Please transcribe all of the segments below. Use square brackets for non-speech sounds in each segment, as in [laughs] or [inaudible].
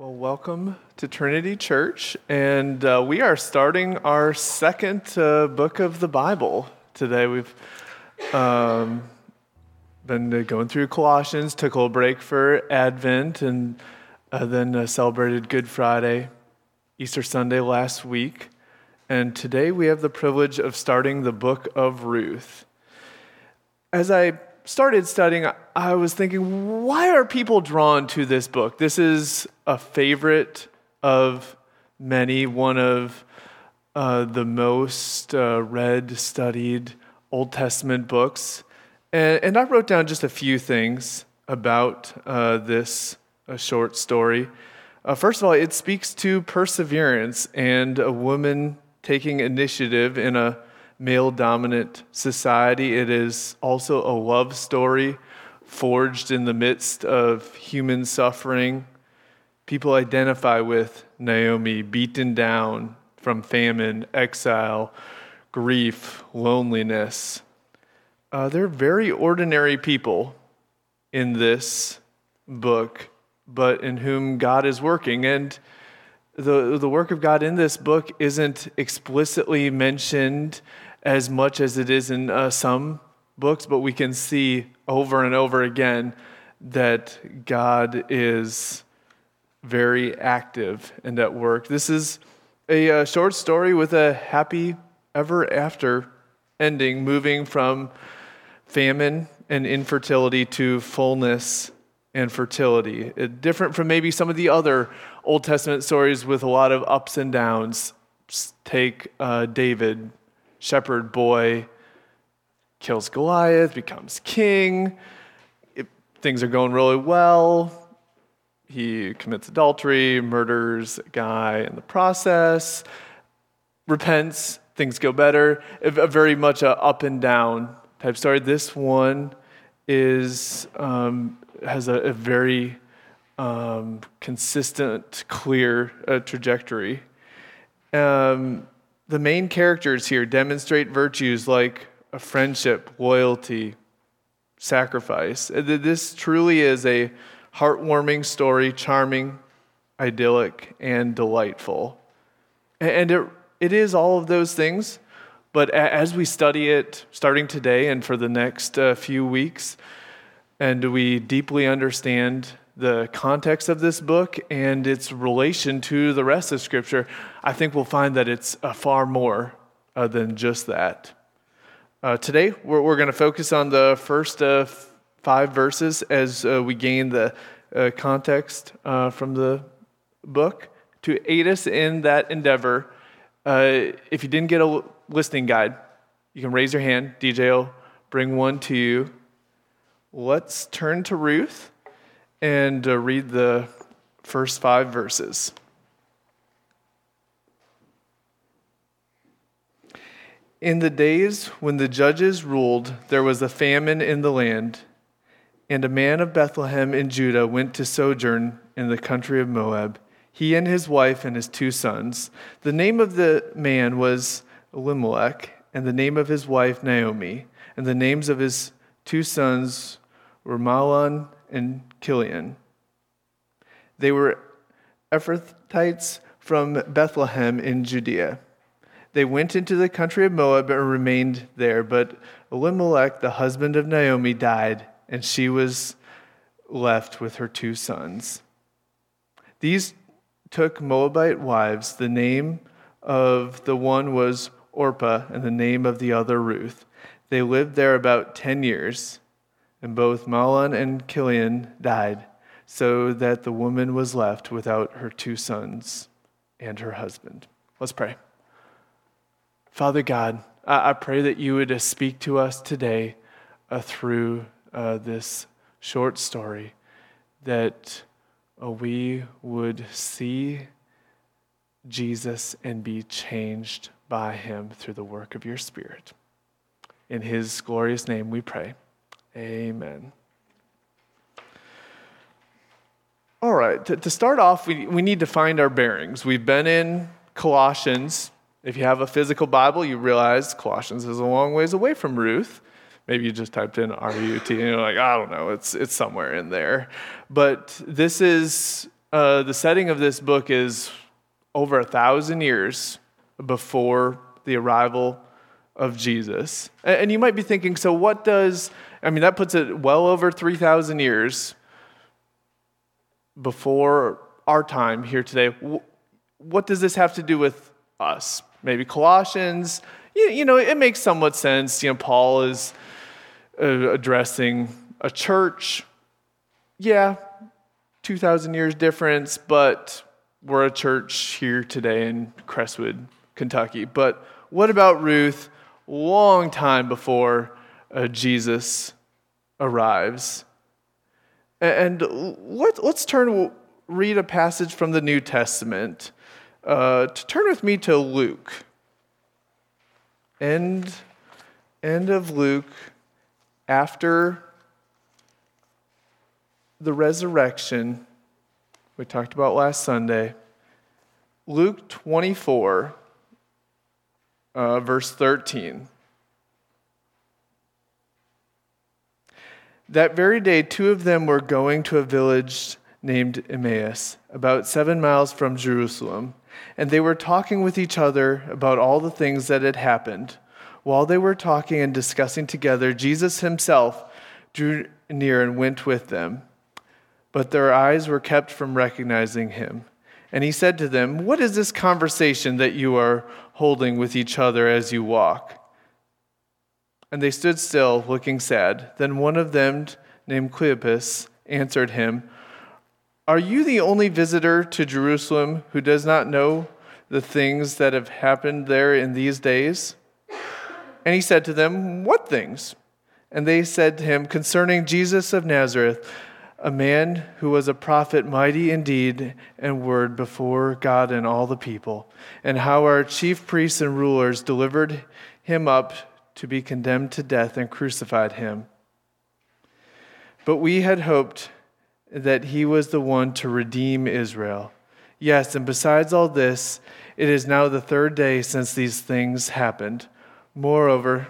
Well, welcome to Trinity Church, and uh, we are starting our second uh, book of the Bible today. We've um, been going through Colossians, took a little break for Advent, and uh, then uh, celebrated Good Friday, Easter Sunday last week, and today we have the privilege of starting the book of Ruth. As I started studying, I was thinking, why are people drawn to this book? This is a favorite of many, one of uh, the most uh, read, studied Old Testament books. And, and, I wrote down just a few things about uh, this short story. Uh, first of all, it speaks to perseverance and a woman taking initiative in a male dominant society. It is also a love story forged in the midst of human suffering. People identify with Naomi, beaten down from famine, exile, grief, loneliness. Uh, they're very ordinary people in this book, but in whom God is working. And the, the work of God in this book isn't explicitly mentioned as much as it is in uh, some books, but we can see over and over again that God is very active and at work. This is a, uh, short story with a happy ever after ending, moving from famine and infertility to fullness and fertility. It, uh, different from maybe some of the other Old Testament stories with a lot of ups and downs. Take uh, David shepherd boy kills Goliath, becomes king. It, things are going really well. He commits adultery, murders a guy in the process, repents, things go better. A, very much a up and down type story. This one is um, has a, a very um, consistent, clear uh, trajectory. Um, the main characters here demonstrate virtues like a friendship, loyalty, sacrifice. Uh, this truly is a heartwarming story, charming, idyllic, and delightful. And it, it is all of those things, but as we study it starting today and for the next uh, few weeks, and we deeply understand the context of this book and its relation to the rest of Scripture, I think we'll find that it's uh, far more uh, than just that. Uh, today, we're, we're going to focus on the first uh, five verses as uh, we gain the uh, context from the book to aid us in that endeavor. if you didn't get a listening guide, you can raise your hand. DJ will bring one to you. Let's turn to Ruth and uh, read the first five verses. In the days when the judges ruled, there was a famine in the land, and a man of Bethlehem in Judah went to sojourn in the country of Moab, he and his wife and his two sons. The name of the man was Elimelech, and the name of his wife Naomi, and the names of his two sons were Mahlon and Chilion. They were Ephrathites from Bethlehem in Judea. They went into the country of Moab and remained there, but Elimelech, the husband of Naomi, died, and she was left with her two sons. These took Moabite wives. The name of the one was Orpah, and the name of the other Ruth. They lived there about ten years and both Mahlon and Chilion died, so that the woman was left without her two sons and her husband. Let's pray. Father God, I pray that you would speak to us today uh, through uh, this short story, that uh, we would see Jesus and be changed by him through the work of your Spirit. In his glorious name we pray. Amen. All right, to, to start off, we, we need to find our bearings. We've been in Colossians. If you have a physical Bible, you realize Colossians is a long ways away from Ruth. Maybe you just typed in R U T and you're like, I don't know, it's, it's somewhere in there. But this is uh, the setting of this book is over a thousand years before the arrival of Jesus. And you might be thinking, so what does, I mean, that puts it well over 3,000 years before our time here today. What does this have to do with us? Maybe Colossians. You, know, it makes somewhat sense. You know, Paul is uh, addressing a church. Yeah, 2,000 years difference, but we're a church here today in Crestwood, Kentucky. But what about Ruth? Long time before uh, Jesus arrives. And let, let's turn, read a passage from the New Testament. Uh, to turn with me to Luke. End, end of Luke after the resurrection we talked about last Sunday. Luke 24, uh, verse 13. That very day, two of them were going to a village named Emmaus, about seven miles from Jerusalem, and they were talking with each other about all the things that had happened. While they were talking and discussing together, Jesus himself drew near and went with them, but their eyes were kept from recognizing him. And he said to them, What is this conversation that you are holding with each other as you walk? And they stood still, looking sad. Then one of them, named Cleopas, answered him, Are you the only visitor to Jerusalem who does not know the things that have happened there in these days? And he said to them, What things? And they said to him, Concerning Jesus of Nazareth, a man who was a prophet, mighty in deed and word before God and all the people, and how our chief priests and rulers delivered him up to be condemned to death and crucified him. But we had hoped that he was the one to redeem Israel. Yes, and besides all this, it is now the third day since these things happened. Moreover,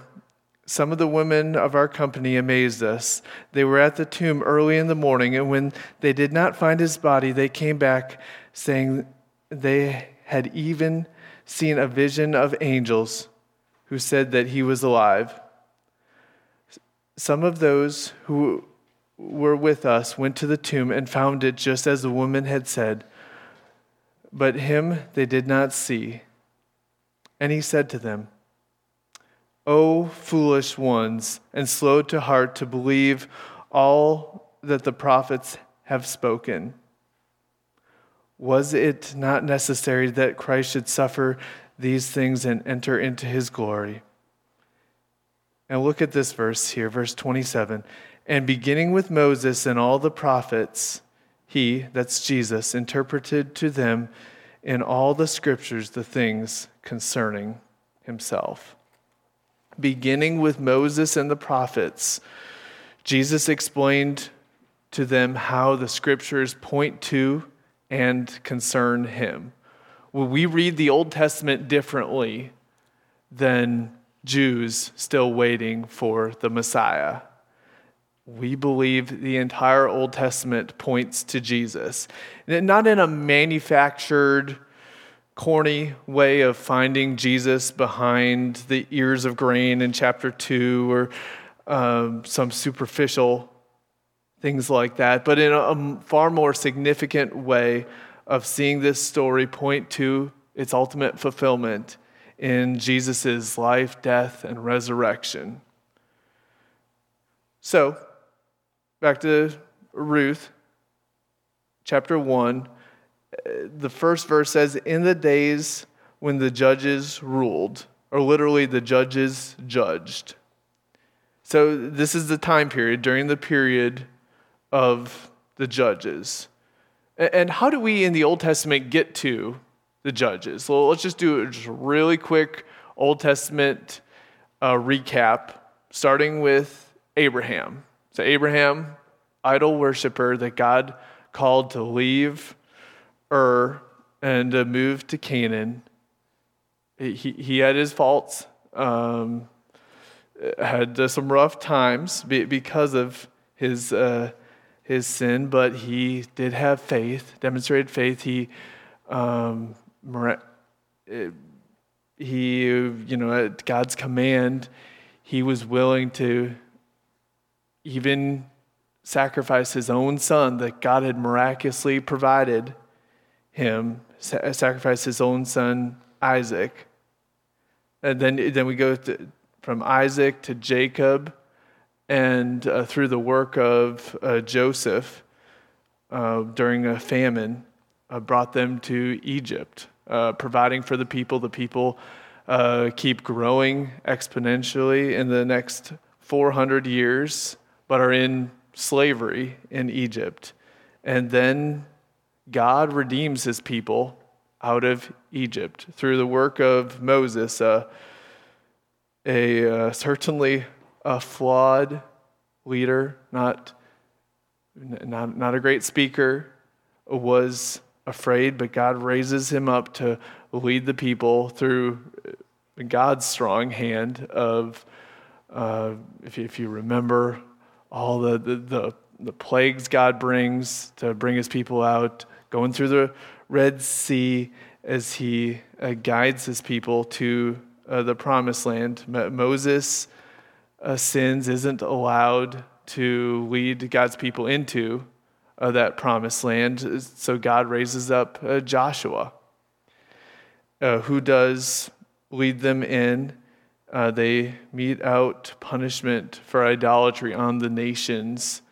some of the women of our company amazed us. They were at the tomb early in the morning, and when they did not find his body, they came back saying they had even seen a vision of angels who said that he was alive. Some of those who were with us went to the tomb and found it just as the woman had said, but him they did not see. And he said to them, O foolish ones, and slow to heart to believe all that the prophets have spoken. Was it not necessary that Christ should suffer these things and enter into his glory. And look at this verse here, verse 27. And beginning with Moses and all the prophets, he, that's Jesus, interpreted to them in all the scriptures the things concerning himself. Beginning with Moses and the prophets, Jesus explained to them how the scriptures point to and concern him we read the Old Testament differently than Jews still waiting for the Messiah. We believe the entire Old Testament points to Jesus. Not in a manufactured, corny way of finding Jesus behind the ears of grain in chapter 2 or um, some superficial things like that, but in a far more significant way of seeing this story point to its ultimate fulfillment in Jesus' life, death, and resurrection. So, back to Ruth, chapter 1. The first verse says, In the days when the judges ruled, or literally the judges judged. So, this is the time period during the period of the judges. And how do we in the Old Testament get to the judges? Well, let's just do a just really quick Old Testament uh, recap, starting with Abraham. So, Abraham, idol worshiper that God called to leave Ur and to move to Canaan. He, he had his faults, um, had some rough times because of his. Uh, his sin, but he did have faith, demonstrated faith. He, um, he, you know, at God's command, he was willing to even sacrifice his own son that God had miraculously provided him, sacrifice his own son Isaac. And then, then we go to, from Isaac to Jacob and uh, through the work of uh, Joseph uh, during a famine, uh, brought them to Egypt, uh, providing for the people. The people keep growing exponentially in the next 400 years, but are in slavery in Egypt. And then God redeems his people out of Egypt through the work of Moses, uh, a uh, certainly a flawed leader, not, not, not a great speaker, was afraid, but God raises him up to lead the people through God's strong hand of, uh, if, you, if you remember, all the, the, the, the plagues God brings to bring his people out, going through the Red Sea as he uh, guides his people to uh, the promised land. Moses uh, sins isn't allowed to lead God's people into uh, that promised land. So God raises up uh, Joshua, uh, who does lead them in. Uh, they mete out punishment for idolatry on the nations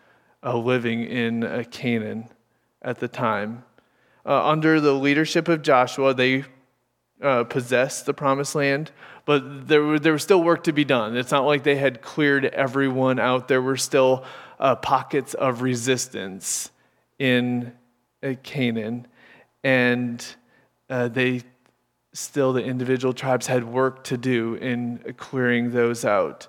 uh, living in Canaan at the time. under the leadership of Joshua, they possessed the promised land but there, there was still work to be done. It's not like they had cleared everyone out. There were still uh, pockets of resistance in uh, Canaan, and uh, they still, the individual tribes had work to do in clearing those out.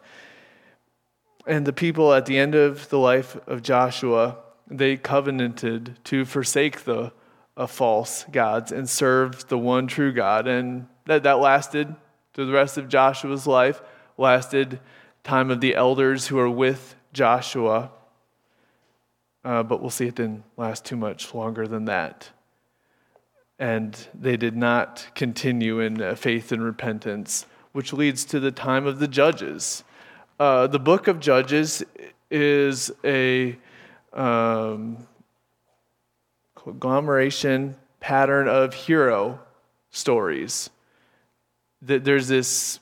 And the people at the end of the life of Joshua, they covenanted to forsake the uh, false gods and serve the one true God. And that, that lasted through the rest of Joshua's life, lasted time of the elders who are with Joshua. Uh, but we'll see it didn't last too much longer than that. And they did not continue in uh, faith and repentance, which leads to the time of the judges. Uh, the book of Judges is a um, conglomeration pattern of hero stories that there's this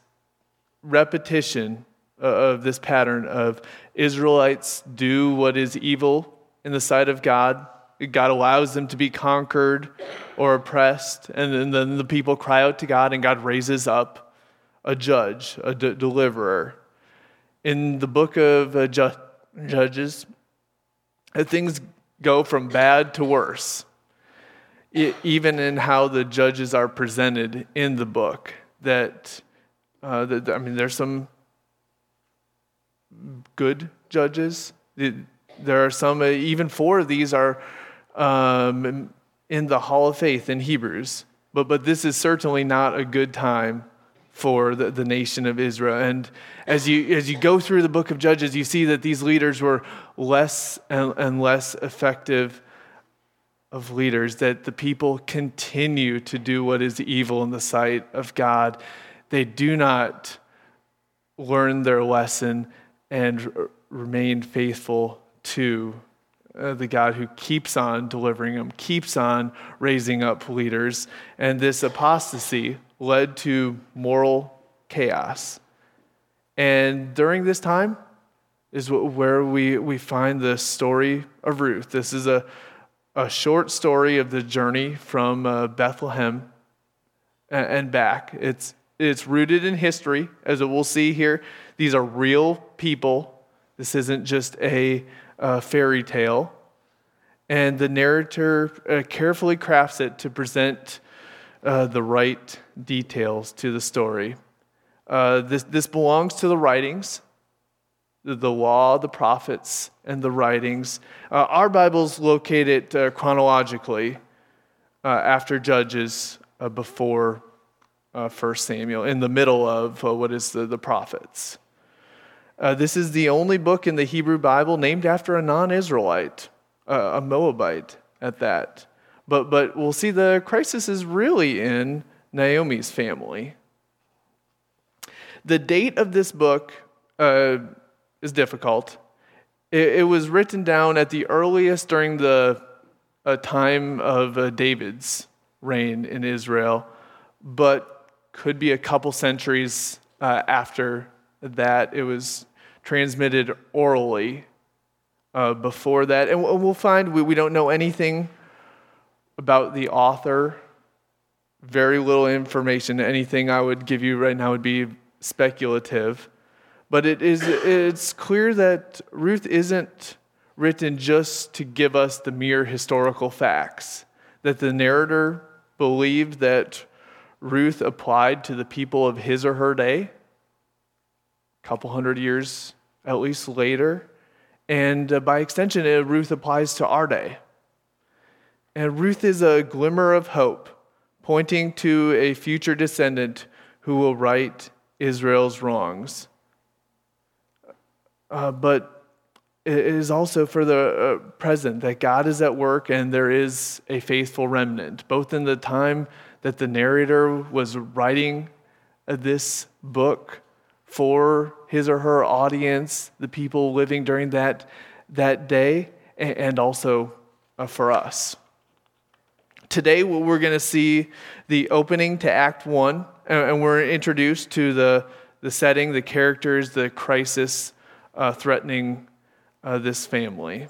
repetition of this pattern of Israelites do what is evil in the sight of God. God allows them to be conquered or oppressed, and then the people cry out to God, and God raises up a judge, a de- deliverer. In the book of uh, Ju- Judges, uh, things go from bad to worse, even in how the judges are presented in the book that, uh, that I mean, there's some good judges. There are some, uh, even four of these are um, in the Hall of Faith in Hebrews. But, but this is certainly not a good time for the, the nation of Israel. And as you, as you go through the book of Judges, you see that these leaders were less and, and less effective of leaders, that the people continue to do what is evil in the sight of God. They do not learn their lesson and remain faithful to uh, the God who keeps on delivering them, keeps on raising up leaders. And this apostasy led to moral chaos. And during this time is where we, we find the story of Ruth. This is a a short story of the journey from uh, Bethlehem and back. It's, it's rooted in history, as we'll see here. These are real people. This isn't just a uh, fairy tale. And the narrator uh, carefully crafts it to present uh, the right details to the story. Uh, this, this belongs to the writings the law, the prophets, and the writings. Uh, our Bibles locate it uh, chronologically uh, after Judges, uh, before uh, 1 Samuel, in the middle of what is the, the prophets. this is the only book in the Hebrew Bible named after a non Israelite. a Moabite at that. But, but we'll see the crisis is really in Naomi's family. The date of this book uh, is difficult. It, it, was written down at the earliest during the uh, time of uh, David's reign in Israel, but could be a couple centuries uh, after that. It was transmitted orally uh, before that. And we'll find we, we don't know anything about the author, very little information. Anything I would give you right now would be speculative. But it is, it's clear that Ruth isn't written just to give us the mere historical facts, that the narrator believed that Ruth applied to the people of his or her day, a couple hundred years at least later. And uh, by extension, uh, Ruth applies to our day. And Ruth is a glimmer of hope, pointing to a future descendant who will right Israel's wrongs. Uh, but it is also for the uh, present that God is at work and there is a faithful remnant, both in the time that the narrator was writing uh, this book for his or her audience, the people living during that, that day, and also uh, for us. Today, we're going to see the opening to Act 1, and we're introduced to the, the setting, the characters, the crisis uh, threatening uh, this family.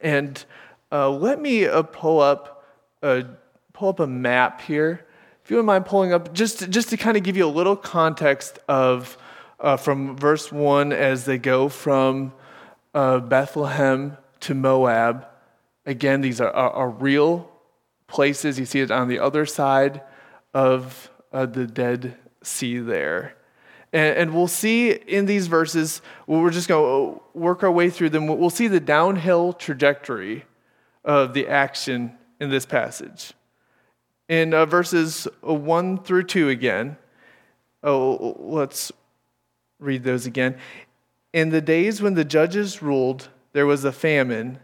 And uh, let me uh, pull, up, a, pull up a map here if you wouldn't mind pulling up, just to, just to kind of give you a little context of uh, from verse 1 as they go from uh, Bethlehem to Moab. Again, these are, are, are, real places. You see it on the other side of uh, the Dead Sea there. And, and we'll see in these verses, we're just going to work our way through them. We'll see the downhill trajectory of the action in this passage in uh, verses 1 through 2 again. Oh, let's read those again. In the days when the judges ruled, there was a famine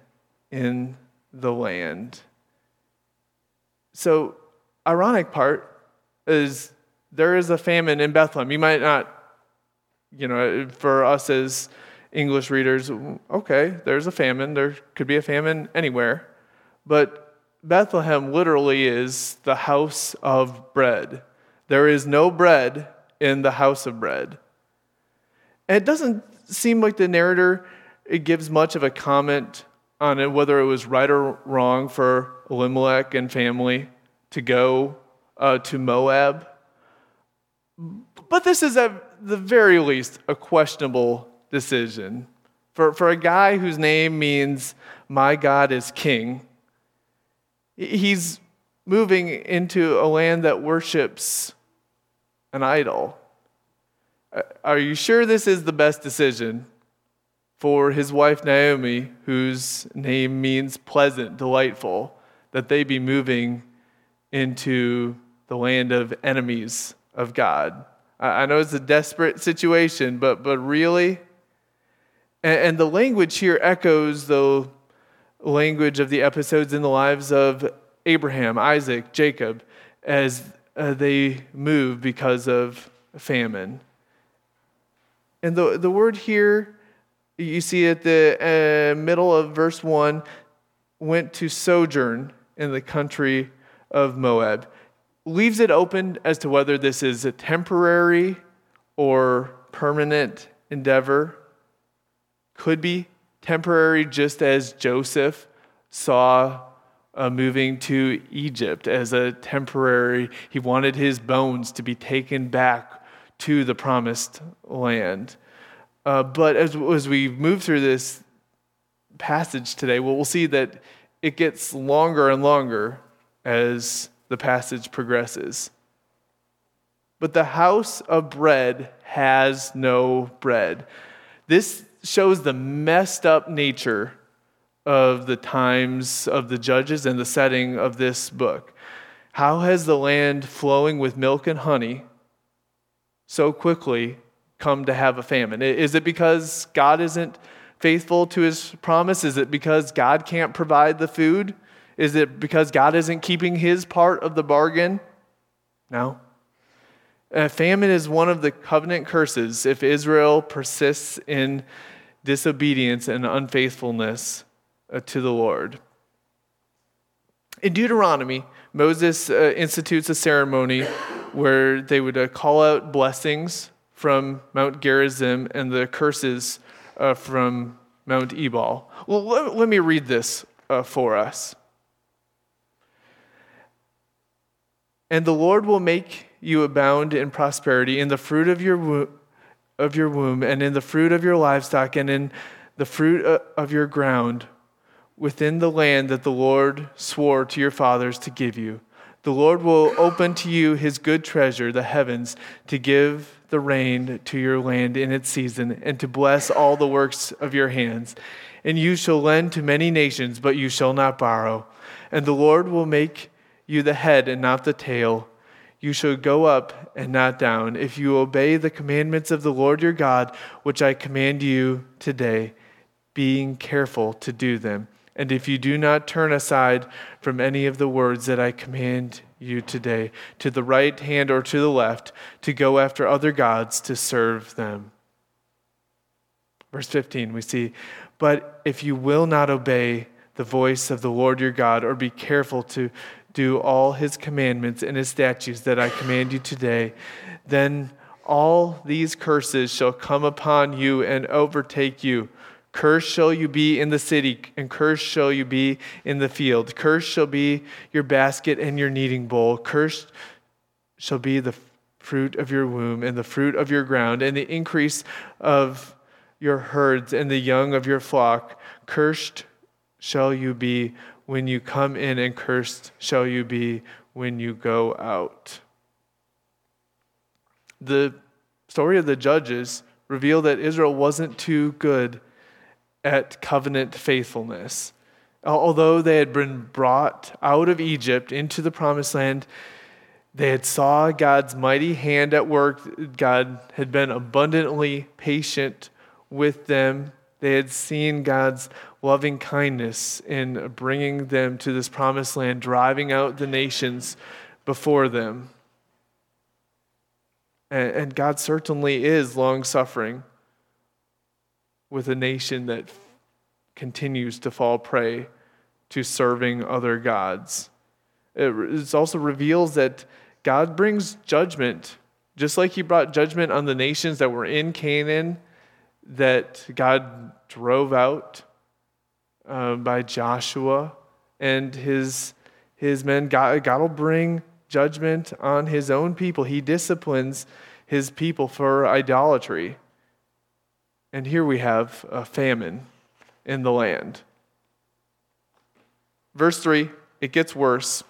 in the land. So, ironic part is there is a famine in Bethlehem. You might not, you know, for us as English readers, okay, there's a famine. There could be a famine anywhere. But Bethlehem literally is the house of bread. There is no bread in the house of bread. And it doesn't seem like the narrator it gives much of a comment on it, whether it was right or wrong for Elimelech and family to go uh, to Moab. But this is at the very least a questionable decision. For, for a guy whose name means, My God is King, He's moving into a land that worships an idol. Uh, are you sure this is the best decision for his wife Naomi, whose name means pleasant, delightful, that they be moving into the land of enemies of God? I know it's a desperate situation, but, but really? And, and the language here echoes the language of the episodes in the lives of Abraham, Isaac, Jacob, as uh, they move because of famine. And the, the word here, you see at the uh, middle of verse 1, went to sojourn in the country of Moab. Leaves it open as to whether this is a temporary or permanent endeavor. Could be temporary, just as Joseph saw uh, moving to Egypt as a temporary, he wanted his bones to be taken back to the promised land. Uh, but as, as we move through this passage today, we'll see that it gets longer and longer as the passage progresses. But the house of bread has no bread. This shows the messed up nature of the times of the judges and the setting of this book. How has the land flowing with milk and honey so quickly come to have a famine? Is it because God isn't faithful to his promise? Is it because God can't provide the food? Is it because God isn't keeping his part of the bargain? No. Uh, famine is one of the covenant curses if Israel persists in disobedience and unfaithfulness uh, to the Lord. In Deuteronomy, Moses uh, institutes a ceremony where they would call out blessings from Mount Gerizim and the curses uh, from Mount Ebal. Well, let, let me read this uh, for us. And the Lord will make you abound in prosperity in the fruit of your, of your womb, and in the fruit of your livestock, and in the fruit uh, of your ground, within the land that the Lord swore to your fathers to give you. The Lord will open to you his good treasure, the heavens, to give the rain to your land in its season, and to bless all the works of your hands. And you shall lend to many nations, but you shall not borrow. And the Lord will make you the head and not the tail. You shall go up and not down, if you obey the commandments of the Lord your God, which I command you today, being careful to do them. And if you do not turn aside from any of the words that I command you today, to the right hand or to the left, to go after other gods to serve them. Verse 15, we see, But if you will not obey the voice of the Lord your God, or be careful to do all his commandments and his statutes that I command you today, then all these curses shall come upon you and overtake you Cursed shall you be in the city, and cursed shall you be in the field. Cursed shall be your basket and your kneading bowl. Cursed shall be the fruit of your womb, and the fruit of your ground, and the increase of your herds, and the young of your flock. Cursed shall you be when you come in, and cursed shall you be when you go out. The story of the judges revealed that Israel wasn't too good at covenant faithfulness. Although they had been brought out of Egypt into the promised land, they had saw God's mighty hand at work. God had been abundantly patient with them. They had seen God's loving kindness in bringing them to this promised land, driving out the nations before them. And God certainly is long suffering with a nation that continues to fall prey to serving other gods. It also reveals that God brings judgment, just like He brought judgment on the nations that were in Canaan that God drove out uh, by Joshua and his, his men. God, God will bring judgment on His own people. He disciplines His people for idolatry. And here we have a famine in the land. Verse 3, it gets worse.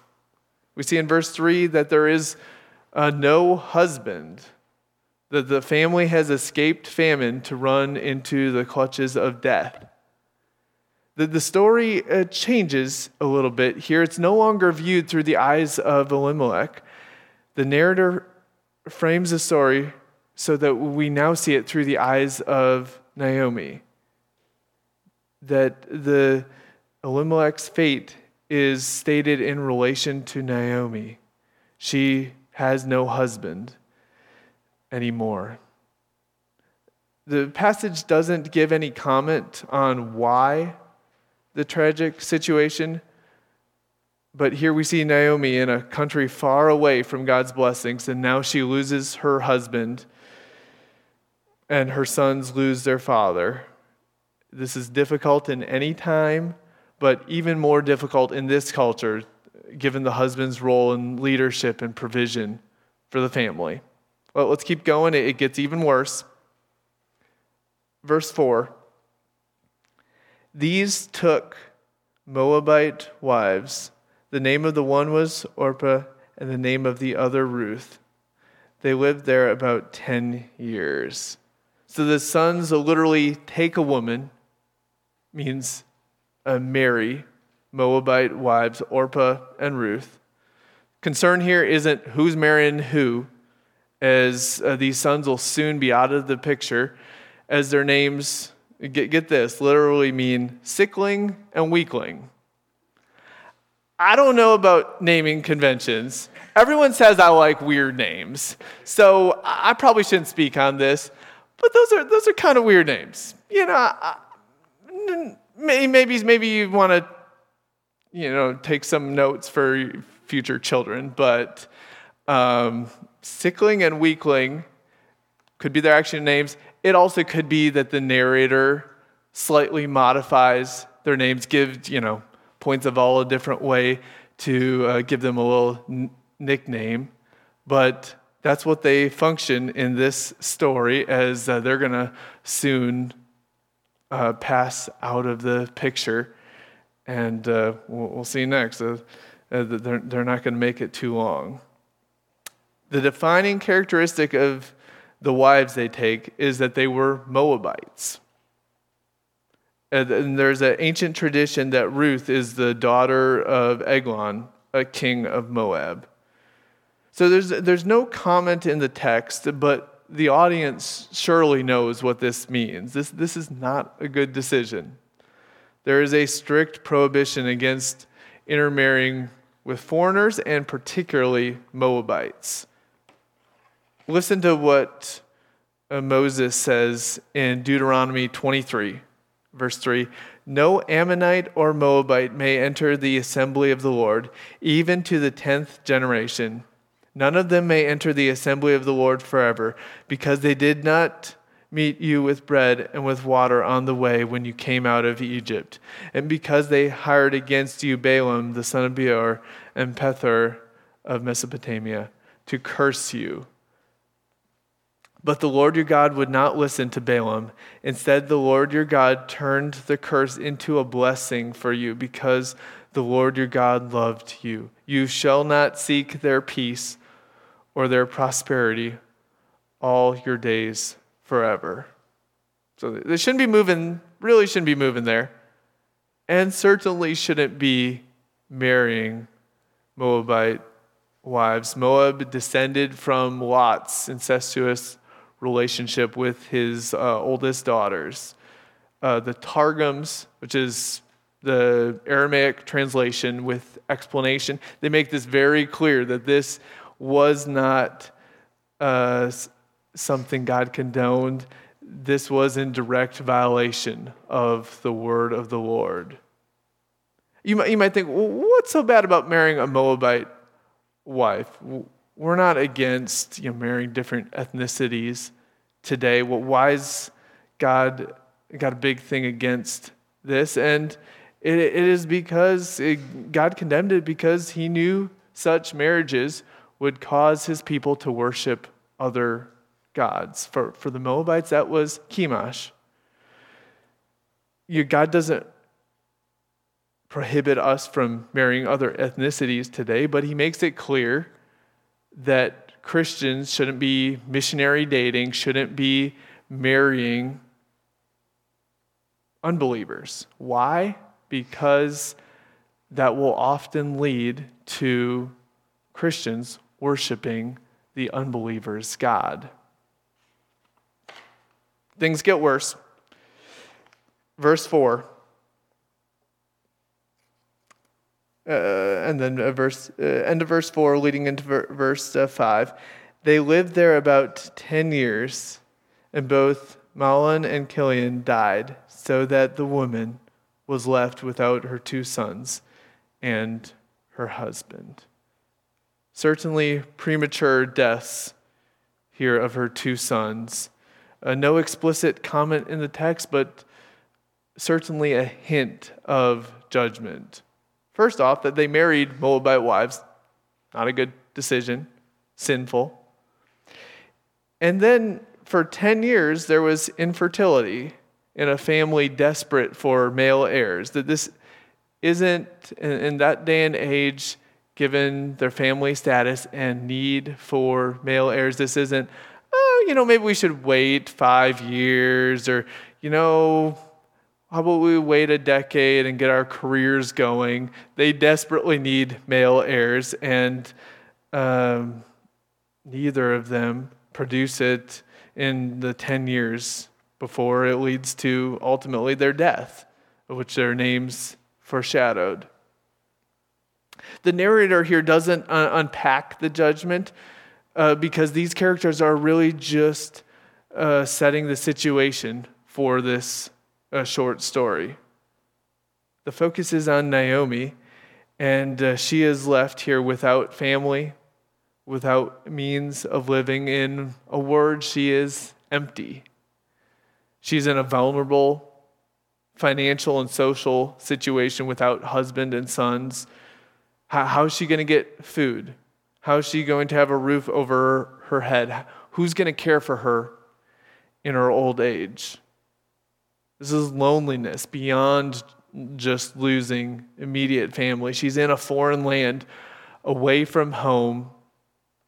We see in verse 3 that there is uh, no husband, that the family has escaped famine to run into the clutches of death. The, the story uh, changes a little bit here. It's no longer viewed through the eyes of Elimelech. The narrator frames the story so that we now see it through the eyes of Naomi. That the Elimelech's fate is stated in relation to Naomi. She has no husband anymore. The passage doesn't give any comment on why the tragic situation, but here we see Naomi in a country far away from God's blessings, and now she loses her husband and her sons lose their father. This is difficult in any time, but even more difficult in this culture, given the husband's role in leadership and provision for the family. Well, let's keep going. It gets even worse. Verse 4 These took Moabite wives. The name of the one was Orpah, and the name of the other Ruth. They lived there about 10 years. So the sons literally take a woman, means uh, marry Moabite wives, Orpah and Ruth. Concern here isn't who's marrying who, as uh, these sons will soon be out of the picture, as their names get, get this, literally mean sickling and weakling. I don't know about naming conventions. Everyone says I like weird names. So I probably shouldn't speak on this, but those are, those are kind of weird names. You know, I, maybe, maybe you want to, you know, take some notes for future children, but um, sickling and weakling could be their actual names. It also could be that the narrator slightly modifies their names, gives, you know, points of all a different way to uh, give them a little n- nickname. But that's what they function in this story as uh, they're going to soon uh, pass out of the picture. And uh, we'll, we'll, see next. Uh, uh, they're, they're not going to make it too long. The defining characteristic of the wives they take is that they were Moabites. And there's an ancient tradition that Ruth is the daughter of Eglon, a king of Moab. So there's, there's no comment in the text, but the audience surely knows what this means. This, this is not a good decision. There is a strict prohibition against intermarrying with foreigners and particularly Moabites. Listen to what uh, Moses says in Deuteronomy 23, verse 3 No Ammonite or Moabite may enter the assembly of the Lord, even to the tenth generation. None of them may enter the assembly of the Lord forever, because they did not meet you with bread and with water on the way when you came out of Egypt, and because they hired against you Balaam the son of Beor and Pethor of Mesopotamia to curse you but the Lord your God would not listen to Balaam. Instead, the Lord your God turned the curse into a blessing for you because the Lord your God loved you. You shall not seek their peace or their prosperity all your days forever. So they shouldn't be moving, really shouldn't be moving there. And certainly shouldn't be marrying Moabite wives. Moab descended from Lot's incestuous relationship with his uh, oldest daughters. Uh, the Targums, which is the Aramaic translation with explanation, they make this very clear that this was not uh, something God condoned. This was in direct violation of the word of the Lord. You might, you might think, well, what's so bad about marrying a Moabite wife? we're not against you know, marrying different ethnicities today. Well, why is God got a big thing against this? And it, it is because it, God condemned it because he knew such marriages would cause his people to worship other gods. For, for the Moabites, that was Chemosh. God doesn't prohibit us from marrying other ethnicities today, but he makes it clear that Christians shouldn't be missionary dating, shouldn't be marrying unbelievers. Why? Because that will often lead to Christians worshiping the unbeliever's God. Things get worse. Verse 4 uh, and then verse uh, end of verse four, leading into ver- verse uh, five. They lived there about ten years, and both Mahlon and Chilion died, so that the woman was left without her two sons and her husband. Certainly, premature deaths here of her two sons. Uh, no explicit comment in the text, but certainly a hint of judgment. First off, that they married Moabite wives. Not a good decision, sinful. And then for 10 years, there was infertility in a family desperate for male heirs. That this isn't, in that day and age, given their family status and need for male heirs, this isn't, oh, you know, maybe we should wait five years or, you know, how about we wait a decade and get our careers going? They desperately need male heirs, and um, neither of them produce it in the 10 years before it leads to ultimately their death, which their names foreshadowed. The narrator here doesn't uh, unpack the judgment uh, because these characters are really just uh, setting the situation for this uh, short story. The focus is on Naomi, and uh, she is left here without family, without means of living. In a word, she is empty. She's in a vulnerable financial and social situation without husband and sons. How, how is she going to get food? How is she going to have a roof over her head? Who's going to care for her in her old age? This is loneliness beyond just losing immediate family. She's in a foreign land, away from home,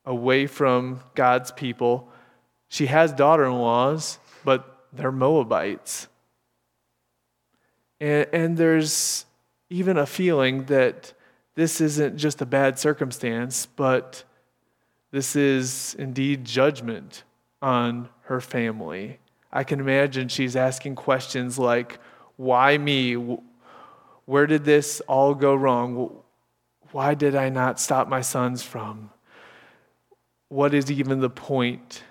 away from God's people. She has daughter in laws, but they're Moabites. And, and there's even a feeling that this isn't just a bad circumstance, but this is indeed judgment on her family. I can imagine she's asking questions like, Why me? Where did this all go wrong? Why did I not stop my sons from? What is even the point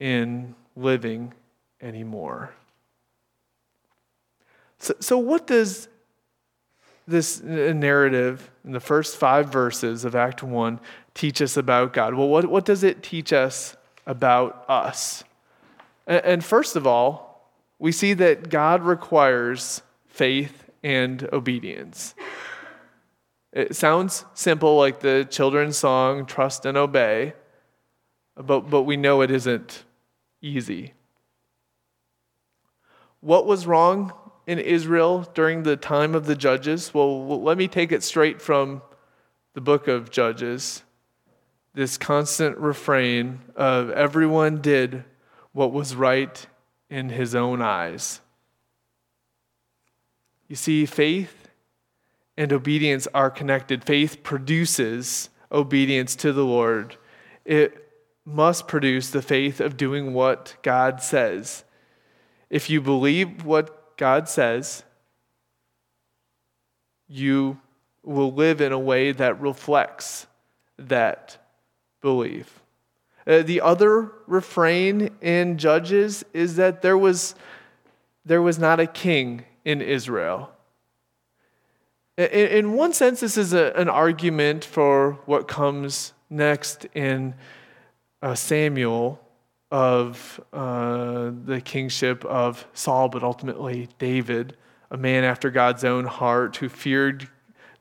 in living anymore? So, so what does this uh, narrative in the first five verses of Act 1 teach us about God? Well, what, what does it teach us about us? And, and first of all, we see that God requires faith and obedience. It sounds simple, like the children's song, Trust and Obey, but, but we know it isn't easy. What was wrong in Israel during the time of the judges? Well, let me take it straight from the book of Judges. This constant refrain of everyone did what was right in his own eyes. You see, faith and obedience are connected. Faith produces obedience to the Lord. It must produce the faith of doing what God says. If you believe what God says, you will live in a way that reflects that belief. Uh, the other refrain in Judges is that there was, there was not a king in Israel. In, in one sense, this is a, an argument for what comes next in uh, Samuel of uh, the kingship of Saul, but ultimately David, a man after God's own heart who feared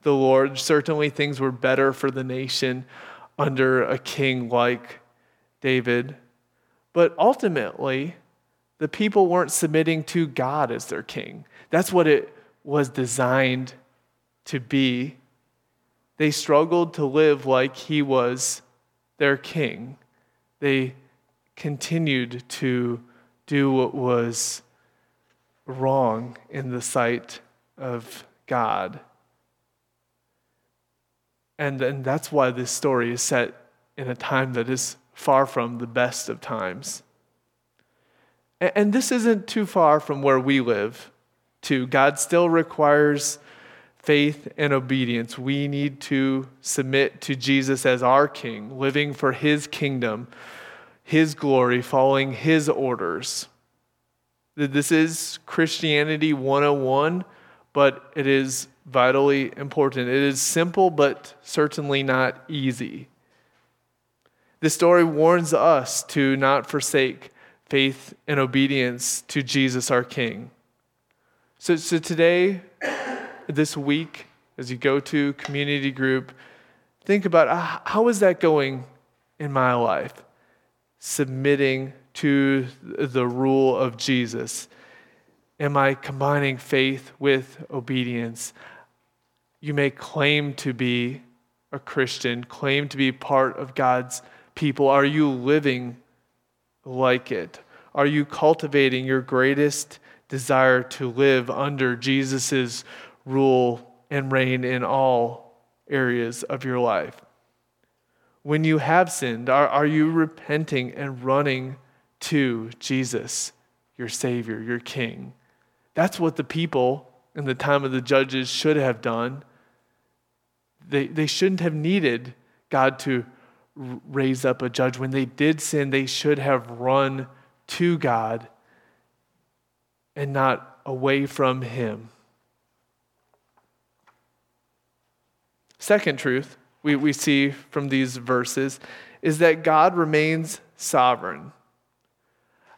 the Lord. Certainly, things were better for the nation under a king like David. But ultimately, the people weren't submitting to God as their king. That's what it was designed to be. They struggled to live like he was their king. They continued to do what was wrong in the sight of God. And, and that's why this story is set in a time that is far from the best of times. And, and this isn't too far from where we live, too. God still requires faith and obedience. We need to submit to Jesus as our King, living for His kingdom his glory, following His orders. This is Christianity 101, but it is vitally important. It is simple, but certainly not easy. This story warns us to not forsake faith and obedience to Jesus our King. So, so today, this week, as you go to community group, think about uh, how is that going in my life? Submitting to the rule of Jesus? Am I combining faith with obedience? You may claim to be a Christian, claim to be part of God's people. Are you living like it? Are you cultivating your greatest desire to live under Jesus' rule and reign in all areas of your life? When you have sinned? Are, are you repenting and running to Jesus, your Savior, your King. That's what the people in the time of the judges should have done. They, they shouldn't have needed God to raise up a judge. When they did sin, they should have run to God and not away from Him. Second truth we, we see from these verses is that God remains sovereign.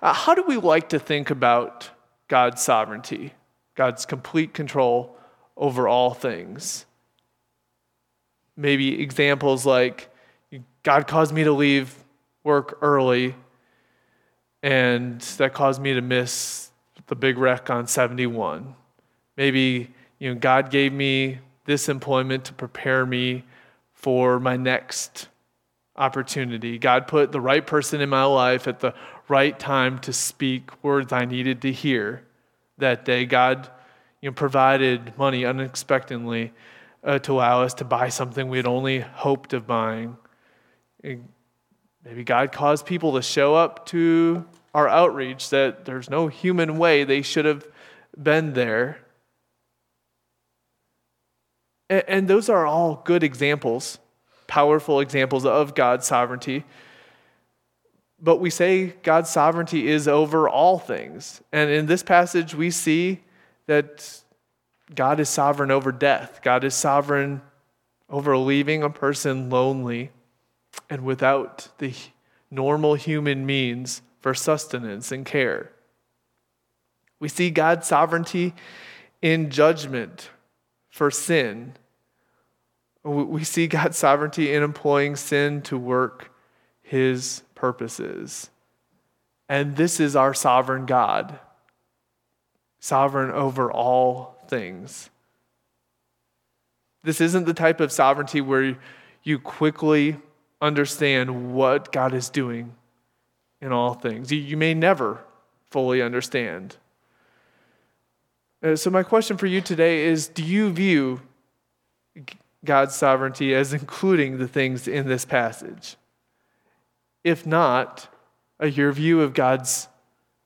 Uh, how do we like to think about God's sovereignty, God's complete control over all things? Maybe examples like God caused me to leave work early, and that caused me to miss the big wreck on 71. Maybe you know, God gave me this employment to prepare me for my next opportunity. God put the right person in my life at the right time to speak words I needed to hear that day. God you know, provided money unexpectedly uh, to allow us to buy something we had only hoped of buying. Maybe God caused people to show up to our outreach that there's no human way they should have been there. And those are all good examples, powerful examples of God's sovereignty. But we say God's sovereignty is over all things. And in this passage, we see that God is sovereign over death, God is sovereign over leaving a person lonely and without the normal human means for sustenance and care. We see God's sovereignty in judgment for sin. We see God's sovereignty in employing sin to work his purposes. And this is our sovereign God, sovereign over all things. This isn't the type of sovereignty where you quickly understand what God is doing in all things. You may never fully understand. Uh, so, my question for you today is Do you view God's sovereignty as [laughs] including the things in this passage? If not, uh, your view of God's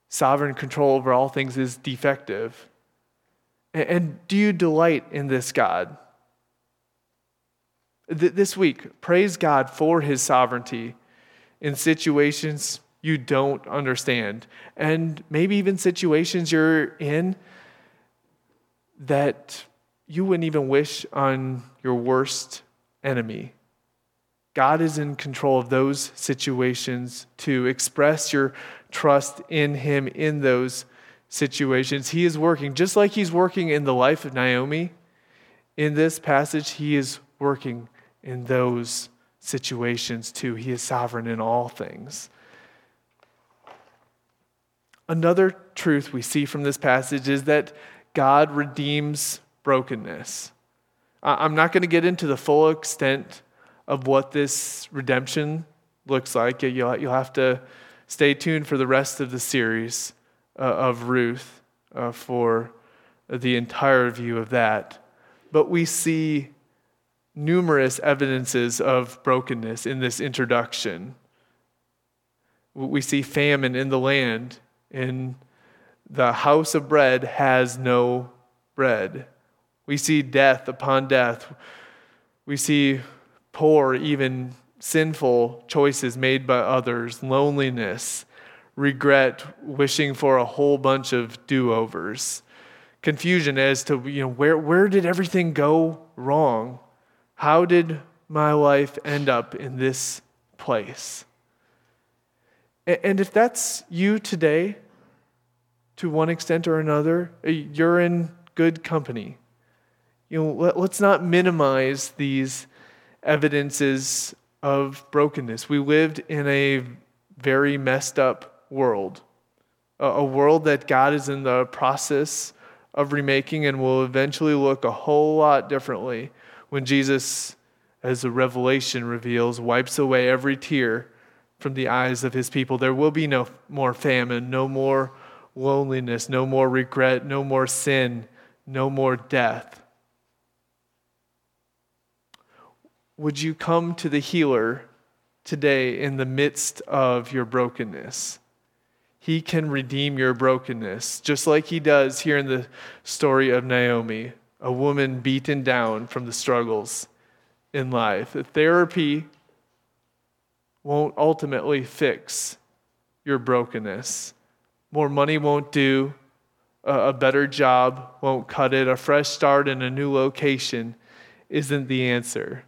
sovereign control over all things is defective. And do you delight in this God? This week, praise God for his sovereignty in situations you don't understand, and maybe even situations you're in that you wouldn't even wish on your worst enemy. God is in control of those situations to express your trust in Him in those situations. He is working, just like He's working in the life of Naomi. In this passage, He is working in those situations too. He is sovereign in all things. Another truth we see from this passage is that God redeems brokenness. I'm not going to get into the full extent of what this redemption looks like. You'll, have to stay tuned for the rest of the series uh, of Ruth uh, for the entire view of that. But we see numerous evidences of brokenness in this introduction. We see famine in the land, in the house of bread has no bread. We see death upon death. We see poor, even sinful choices made by others, loneliness, regret, wishing for a whole bunch of do overs, confusion as to you know, where, where did everything go wrong? How did my life end up in this place? And if that's you today, to one extent or another, uh, you're in good company. You know, let, us not minimize these evidences of brokenness. We lived in a very messed up world, a, a world that God is in the process of remaking and will eventually look a whole lot differently when Jesus, as the revelation reveals, wipes away every tear from the eyes of his people. There will be no more famine, no more loneliness, no more regret, no more sin, no more death. Would you come to the healer today in the midst of your brokenness? He can redeem your brokenness, just like He does here in the story of Naomi, a woman beaten down from the struggles in life. The Therapy won't ultimately fix your brokenness. More money won't do, a better job won't cut it, a fresh start in a new location isn't the answer.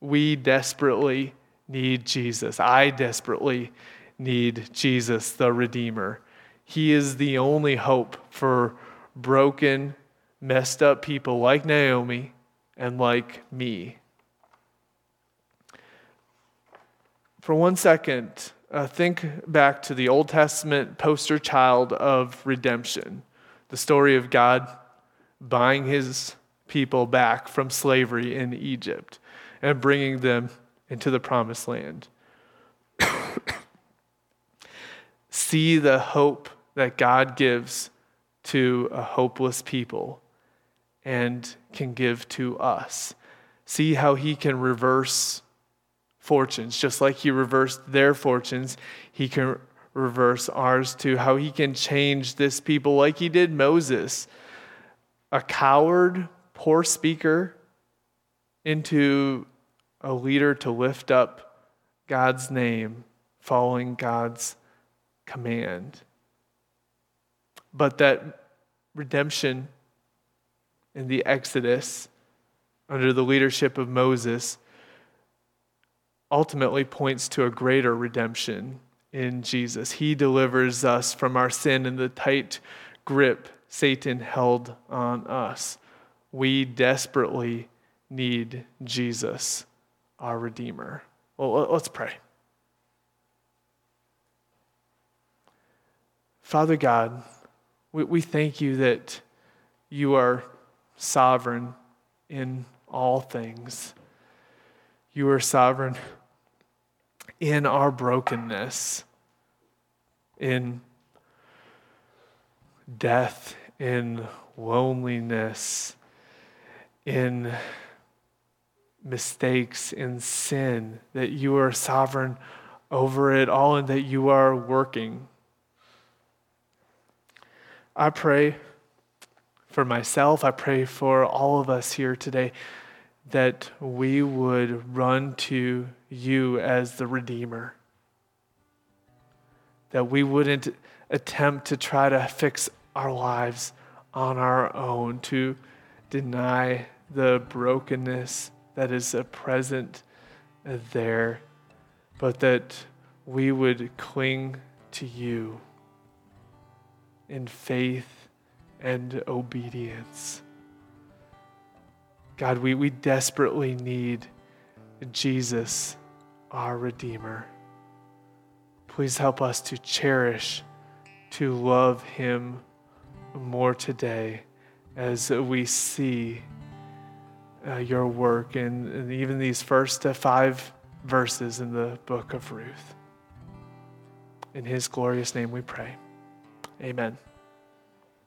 We desperately need Jesus. I desperately need Jesus, the Redeemer. He is the only hope for broken, messed up people like Naomi and like me. For one second, uh, think back to the Old Testament poster child of redemption, the story of God buying his people back from slavery in Egypt and bringing them into the promised land. [coughs] See the hope that God gives to a hopeless people and can give to us. See how he can reverse fortunes, just like he reversed their fortunes, he can reverse ours too. How he can change this people like he did Moses, a coward, poor speaker, into a leader to lift up God's name, following God's command. But that redemption in the Exodus under the leadership of Moses ultimately points to a greater redemption in Jesus. He delivers us from our sin and the tight grip Satan held on us. We desperately need Jesus, our Redeemer. Well, let's pray. Father God, we, we thank you that you are sovereign in all things. You are sovereign in our brokenness, in death, in loneliness, in mistakes, in sin, that you are sovereign over it all and that you are working. I pray for myself, I pray for all of us here today that we would run to you as the Redeemer. That we wouldn't attempt to try to fix our lives on our own, to deny the brokenness that is present there, but that we would cling to you in faith and obedience. God, we, we desperately need Jesus, our Redeemer. Please help us to cherish, to love Him more today as we see uh, your work in even these first uh, five verses in the book of Ruth. In His glorious name we pray. Amen.